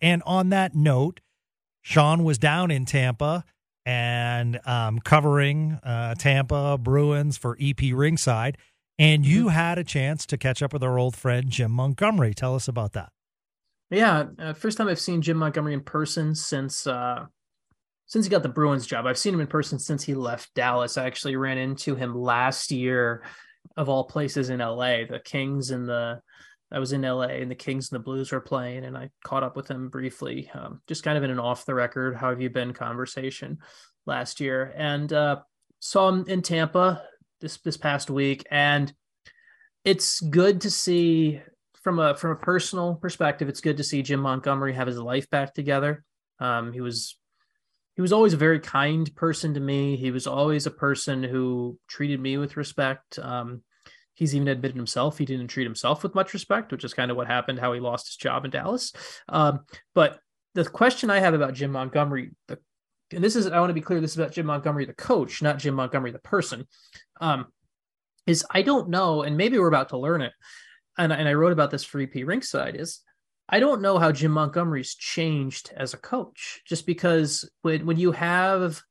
And on that note, Sean was down in Tampa and um, covering uh, Tampa Bruins for EP Ringside. And you Mm-hmm. had a chance to catch up with our old friend Jim Montgomery. Tell us about that. Yeah, uh, first time I've seen Jim Montgomery in person since uh, since he got the Bruins job. I've seen him in person since he left Dallas. I actually ran into him last year, of all places in LA. The Kings and the I was in LA and the Kings and the Blues were playing, and I caught up with him briefly, um, just kind of in an off the record "How have you been?" conversation last year, and uh, saw him in Tampa this this past week, and it's good to see from a from a personal perspective. It's good to see Jim Montgomery have his life back together. Um, he was he was always a very kind person to me. He was always a person who treated me with respect. Um, he's even admitted himself he didn't treat himself with much respect, which is kind of what happened, how he lost his job in Dallas. Um, but the question I have about Jim Montgomery, the, and this is I want to be clear, this is about Jim Montgomery, the coach, not Jim Montgomery, the person. Um, is I don't know, and maybe we're about to learn it. And, and I wrote about this for EP Ringside. Is I don't know how Jim Montgomery's changed as a coach, just because when when you have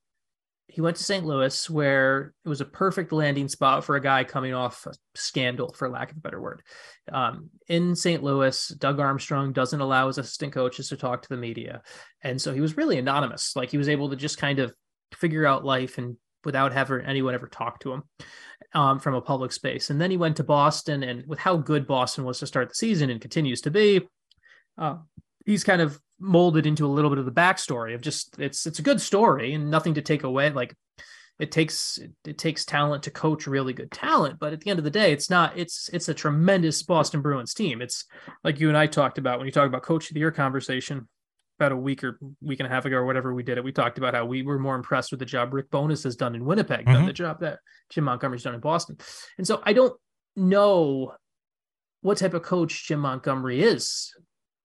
he went to St. Louis where it was a perfect landing spot for a guy coming off a scandal, for lack of a better word. Um, in St. Louis, Doug Armstrong doesn't allow his assistant coaches to talk to the media, and so he was really anonymous. Like he was able to just kind of figure out life and without having anyone ever talk to him um, from a public space. And then he went to Boston, and with how good Boston was to start the season and continues to be, uh, he's kind of molded into a little bit of the backstory of just it's it's a good story and nothing to take away. Like it takes it takes talent to coach really good talent, but at the end of the day, it's not it's it's a tremendous Boston Bruins team. It's like you and I talked about when you talk about coach of the year conversation about a week or week and a half ago or whatever we did it. We talked about how we were more impressed with the job Rick Bowness has done in Winnipeg than Mhm. the job that Jim Montgomery's done in Boston. And so I don't know what type of coach Jim Montgomery is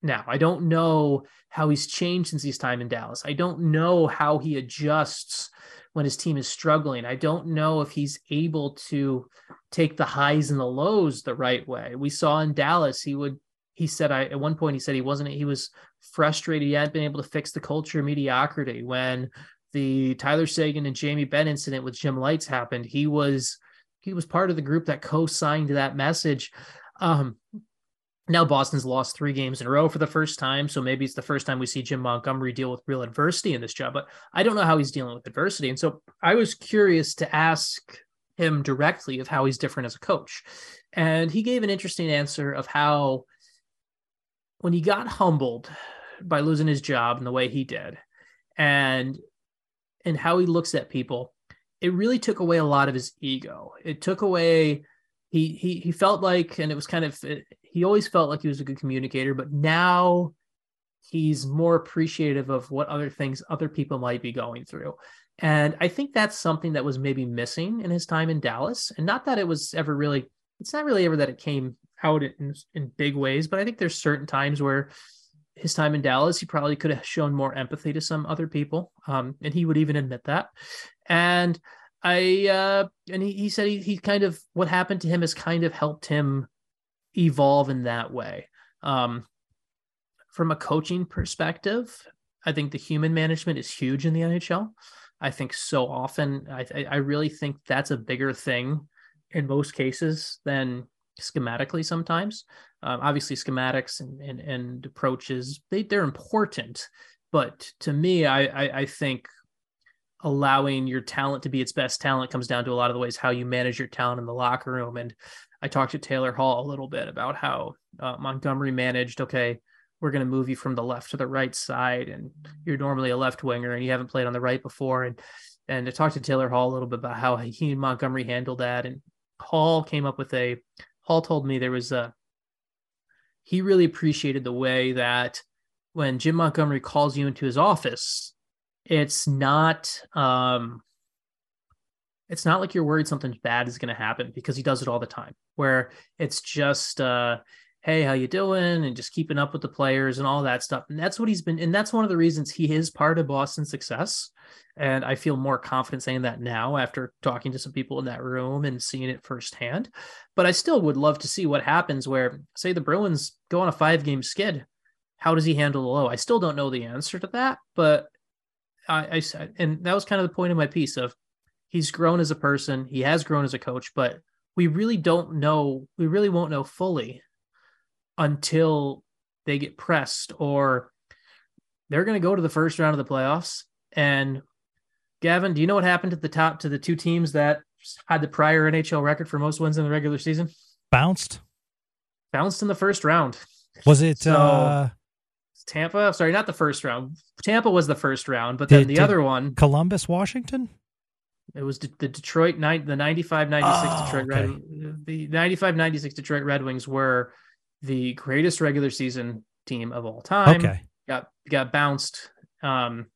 now. I don't know how he's changed since his time in Dallas. I don't know how he adjusts when his team is struggling. I don't know if he's able to take the highs and the lows the right way. We saw in Dallas, he would he said I at one point he said he wasn't he was frustrated he hadn't been able to fix the culture of mediocrity when the Tyler Seguin and Jamie Benn incident with Jim Lites happened. He was he was part of the group that co-signed that message. Um, now Boston's lost three games in a row for the first time, so maybe it's the first time we see Jim Montgomery deal with real adversity in this job. But I don't know how he's dealing with adversity, and so I was curious to ask him directly of how he's different as a coach, and he gave an interesting answer of how when he got humbled by losing his job in the way he did, and and how he looks at people, it really took away a lot of his ego. It took away he he he felt like, and it was kind of he always felt like he was a good communicator, but now he's more appreciative of what other things other people might be going through. And I think that's something that was maybe missing in his time in Dallas. And not that it was ever really, it's not really ever that it came out in, in big ways, but I think there's certain times where his time in Dallas, he probably could have shown more empathy to some other people. Um, and he would even admit that. And I, uh, and he, he said he, he kind of, what happened to him has kind of helped him evolve in that way. Um, from a coaching perspective, I think the human management is huge in the NHL. I think so often, I, I really think that's a bigger thing in most cases than schematically sometimes. Um, obviously, schematics and, and, and approaches, they, they're important. But to me, I, I, I think allowing your talent to be its best talent comes down to a lot of the ways how you manage your talent in the locker room. And I talked to Taylor Hall a little bit about how uh, Montgomery managed, okay, we're going to move you from the left to the right side and you're normally a left winger and you haven't played on the right before and and I talked to Taylor Hall a little bit about how he and Montgomery handled that and Hall came up with a Hall told me there was a he really appreciated the way that when Jim Montgomery calls you into his office it's not um it's not like you're worried something bad is going to happen because he does it all the time where it's just uh hey how you doing? and just keeping up with the players and all that stuff. And that's what he's been and that's one of the reasons he is part of boston's success. And i feel more confident saying that now after talking to some people in that room and seeing it firsthand. But i still would love to see what happens where say the bruins go on a five game skid. How does he handle the low? I still don't know the answer to that but i i said and that was kind of the point of my piece of he's grown as a person he has grown as a coach but we really don't know we really won't know fully until they get pressed or they're going to go to the first round of the playoffs. And Gavin, do you know what happened at the top to the two teams that had the prior NHL record for most wins in the regular season? Bounced. Bounced in the first round. Was it so, uh Tampa? Sorry, not the first round. Tampa was the first round, but then did, the other one, Columbus, Washington. It was the Detroit night, the 95 96 oh, Detroit okay. Red, the 95 96 Detroit Red Wings were the greatest regular season team of all time. Okay. Got got bounced. Um,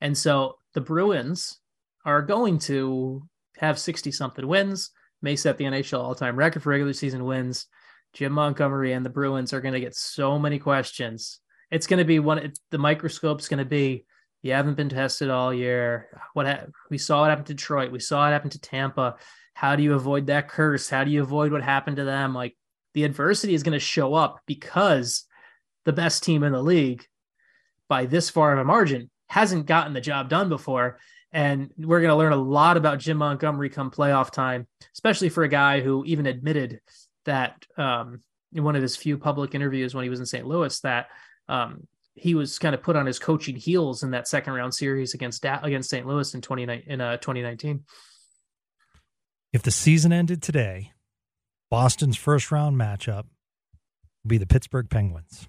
and so the Bruins are going to have 60 something wins, may set the NHL all time record for regular season wins. Jim Montgomery and the Bruins are going to get so many questions. It's going to be one, it, the microscope's going to be, you haven't been tested all year. What ha- we saw it happen to Detroit. We saw it happen to Tampa. How do you avoid that curse? How do you avoid what happened to them? Like the adversity is going to show up because the best team in the league by this far of a margin hasn't gotten the job done before. And we're going to learn a lot about Jim Montgomery come playoff time, especially for a guy who even admitted that um, in one of his few public interviews when he was in St. Louis that um, he was kind of put on his coaching heels in that second round series against against St. Louis in 20, in uh, 2019. If the season ended today, Boston's first round matchup would be the Pittsburgh Penguins.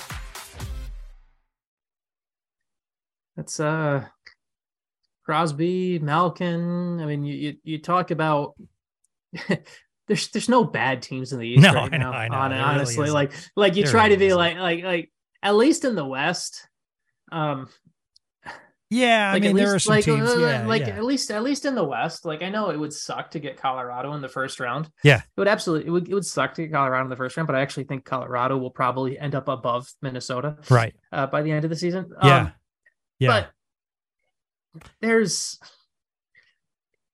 That's uh Crosby, Malkin. I mean, you you, you talk about there's there's no bad teams in the East No, right I now. know, I know. hon- There really honestly, like like you There try to be isn't. like like like at least in the West, um, Yeah, Like I mean at there least, are some like, teams. uh, Yeah, like yeah. at least at least in the West. Like I know it would suck to get Colorado in the first round. Yeah. It would absolutely it would it would suck to get Colorado in the first round, but I actually think Colorado will probably end up above Minnesota right. uh, by the end of the season. Yeah. Um, Yeah. But there's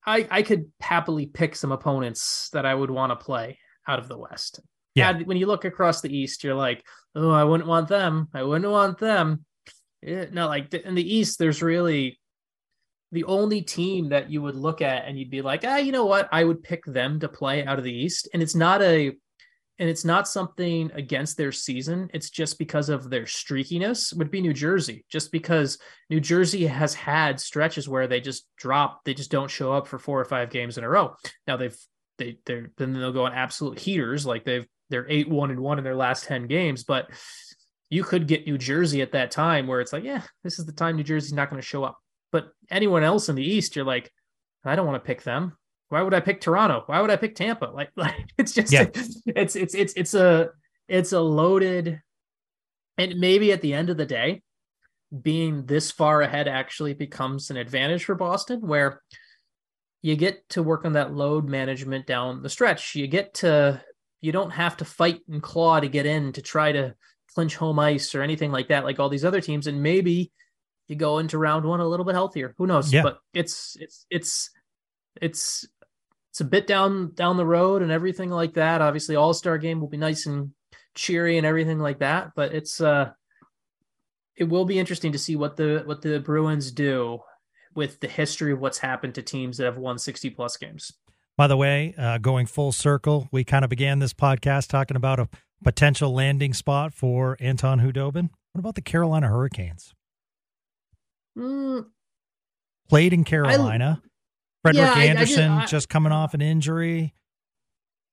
I I could happily pick some opponents that I would want to play out of the West. Yeah. And when you look across the East, you're like, oh, I wouldn't want them. I wouldn't want them. Eh, No, like in the East, there's really the only team that you would look at and you'd be like, ah, you know what? I would pick them to play out of the East. And it's not a and it's not something against their season. It's just because of their streakiness would be New Jersey, just because New Jersey has had stretches where they just drop, they just don't show up for four or five games in a row. Now they've they they're then they'll go on absolute heaters, like they've they're eight one and one in their last ten games, but you could get New Jersey at that time where it's like, yeah, this is the time New Jersey's not going to show up. But anyone else in the East, you're like, I don't want to pick them. Why would I pick Toronto? Why would I pick Tampa? Like, like it's just Yeah. it's it's it's it's a it's a loaded and maybe at the end of the day, being this far ahead actually becomes an advantage for Boston where you get to work on that load management down the stretch. You get to you don't have to fight and claw to get in to try to clinch home ice or anything like that, like all these other teams. And maybe you go into round one a little bit healthier. Who knows? Yeah. But it's it's it's it's it's a bit down down the road and everything like that. Obviously, All Star game will be nice and cheery and everything like that. But it's uh, it will be interesting to see what the what the Bruins do with the history of what's happened to teams that have won sixty plus games. By the way, uh, going full circle, we kind of began this podcast talking about a potential landing spot for Anton Khudobin. What about the Carolina Hurricanes? Mm, Played in Carolina. Frederik Yeah, I- I just- Andersen I- just coming off an injury.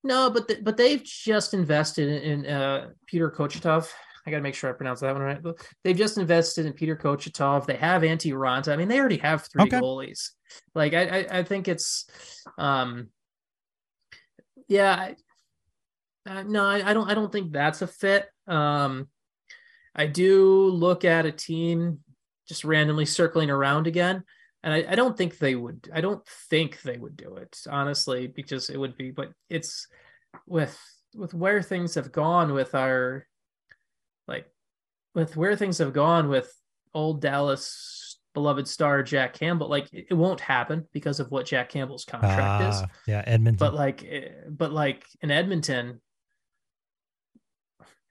no, but the, but they've just invested in, in uh, Peter Kochetkov. I got to make sure I pronounce that one right. They've just invested in Peter Kochetkov. They have Antti Raanta. I mean, they already have three Okay. goalies. Like I, I, I think it's, um, yeah, I, uh, no, I, I don't, I don't think that's a fit. Um, I do look at a team just randomly circling around again, and I, I don't think they would. I don't think they would do it honestly, because it would be. But it's with with where things have gone with our like with where things have gone with old Dallas beloved star Jack Campbell. Like it, it won't happen because of what Jack Campbell's contract is Ah, yeah, Edmonton. but like eh, but like in edmonton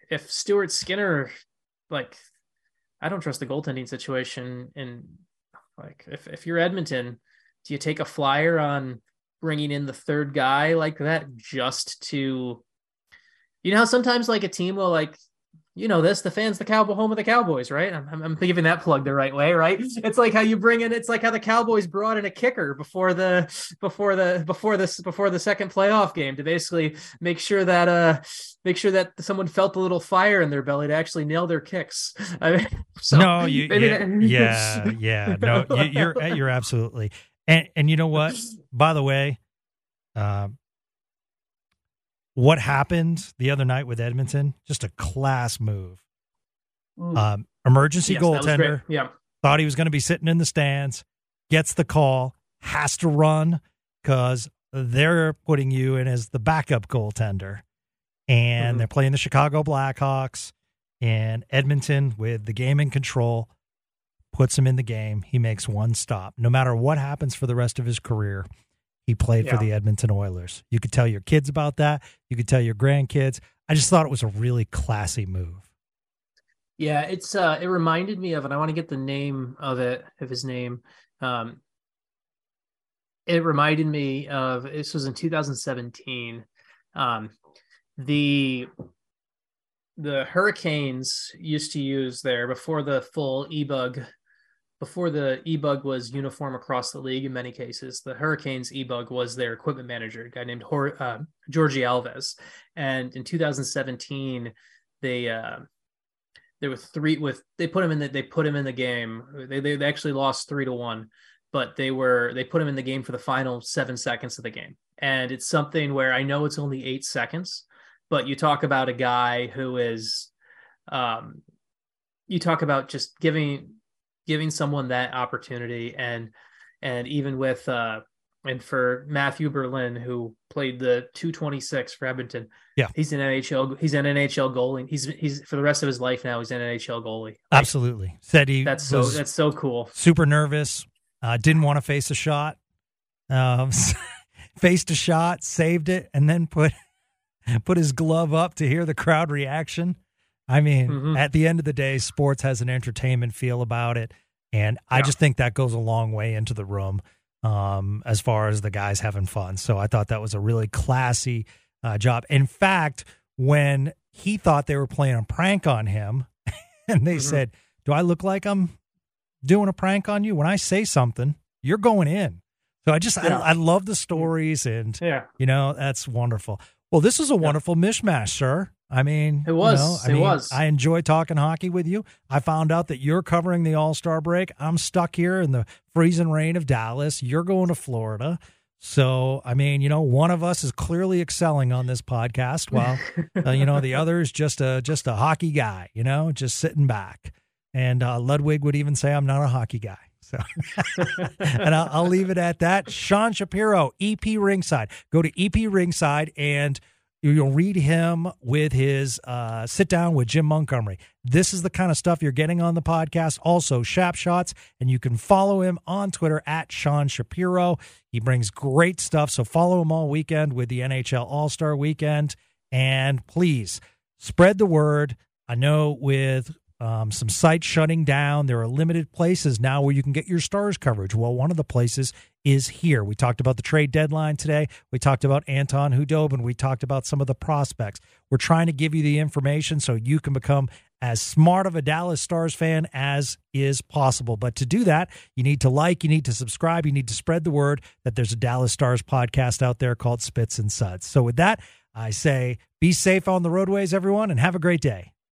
if stuart skinner like i don't trust the goaltending situation and like if, if you're edmonton do you take a flyer on bringing in the third guy like that just to you know sometimes like a team will like you know this the fans the cowboy home of the cowboys right I'm, I'm, giving that plug the right way right it's like how you bring in it's like how the cowboys brought in a kicker before the before the before this before the second playoff game to basically make sure that uh make sure that someone felt a little fire in their belly to actually nail their kicks I mean, so no, you, yeah, that- yeah, yeah. No, you, you're you're absolutely. And and you know what? By the way, um, what happened the other night with Edmonton? Just a class move. Mm. Um, emergency Yes, that was great. goaltender yeah thought he was going to be sitting in the stands, gets the call, has to run because they're putting you in as the backup goaltender. And Mhm. they're playing the Chicago Blackhawks and Edmonton with the game in control, puts him in the game. He makes one stop. No matter what happens for the rest of his career, he played for the Edmonton Oilers. You could tell your kids about that. You could tell your grandkids. I just thought it was a really classy move. Yeah, it's uh it reminded me of and I want to get the name of it of his name. Um it reminded me of this was in 2017. Um the the Hurricanes used to use there before the full e-bug before the e-bug was uniform across the league in many cases the hurricanes e-bug was their equipment manager a guy named Hor- uh, Jorge alves. And in 2017 they uh, there were three with they put him in the they put him in the game. They, they they actually lost three to one but they were they put him in the game for the final seven seconds of the game. And it's something where i know it's only eight seconds but you talk about a guy who is um you talk about just giving giving someone that opportunity and and even with uh and for Matthew Berlin, who played the 226 for Edmonton, yeah, he's an NHL. He's an NHL goalie. He's he's for the rest of his life now. He's an NHL goalie. Like, Absolutely, said he. That's so that's so cool. Super nervous. Uh, didn't want to face a shot. Um, faced a shot, saved it, and then put put his glove up to hear the crowd reaction. I mean, mm-hmm. at the end of the day, sports has an entertainment feel about it, and yeah. I just think that goes a long way into the room um, as far as the guys having fun. So I thought that was a really classy uh, job. In fact, when he thought they were playing a prank on him, and they mm-hmm. said, "Do I look like I'm doing a prank on you?" When I say something, you're going in. So I just yeah. I, I, love the stories, and yeah, you know that's wonderful. Well, this is a wonderful yeah. mishmash, sir. I mean, it was. You know, I it mean, was. I enjoy talking hockey with you. I found out that you're covering the All Star break. I'm stuck here in the freezing rain of Dallas. You're going to Florida. So, I mean, you know, one of us is clearly excelling on this podcast, while uh, you know the other is just a just a hockey guy. You know, just sitting back. And uh, Ludwig would even say, "I'm not a hockey guy." So, and I'll, I'll leave it at that. Sean Shapiro, EP Ringside. Go to EP Ringside and You'll read him with his uh, sit down with Jim Montgomery. This is the kind of stuff you're getting on the podcast. Also, Shap Shots, and you can follow him on Twitter at Sean Shapiro. He brings great stuff. So follow him all weekend with the NHL All Star Weekend, and please spread the word. I know with um, some sites shutting down. There are limited places now where you can get your stars coverage. Well, one of the places is here. We talked about the trade deadline today. We talked about Anton Khudobin. We talked about some of the prospects. We're trying to give you the information so you can become as smart of a Dallas Stars fan as is possible. But to do that, you need to like, you need to subscribe, you need to spread the word that there's a Dallas Stars podcast out there called Spits and Suds. So with that, I say be safe on the roadways, everyone, and have a great day.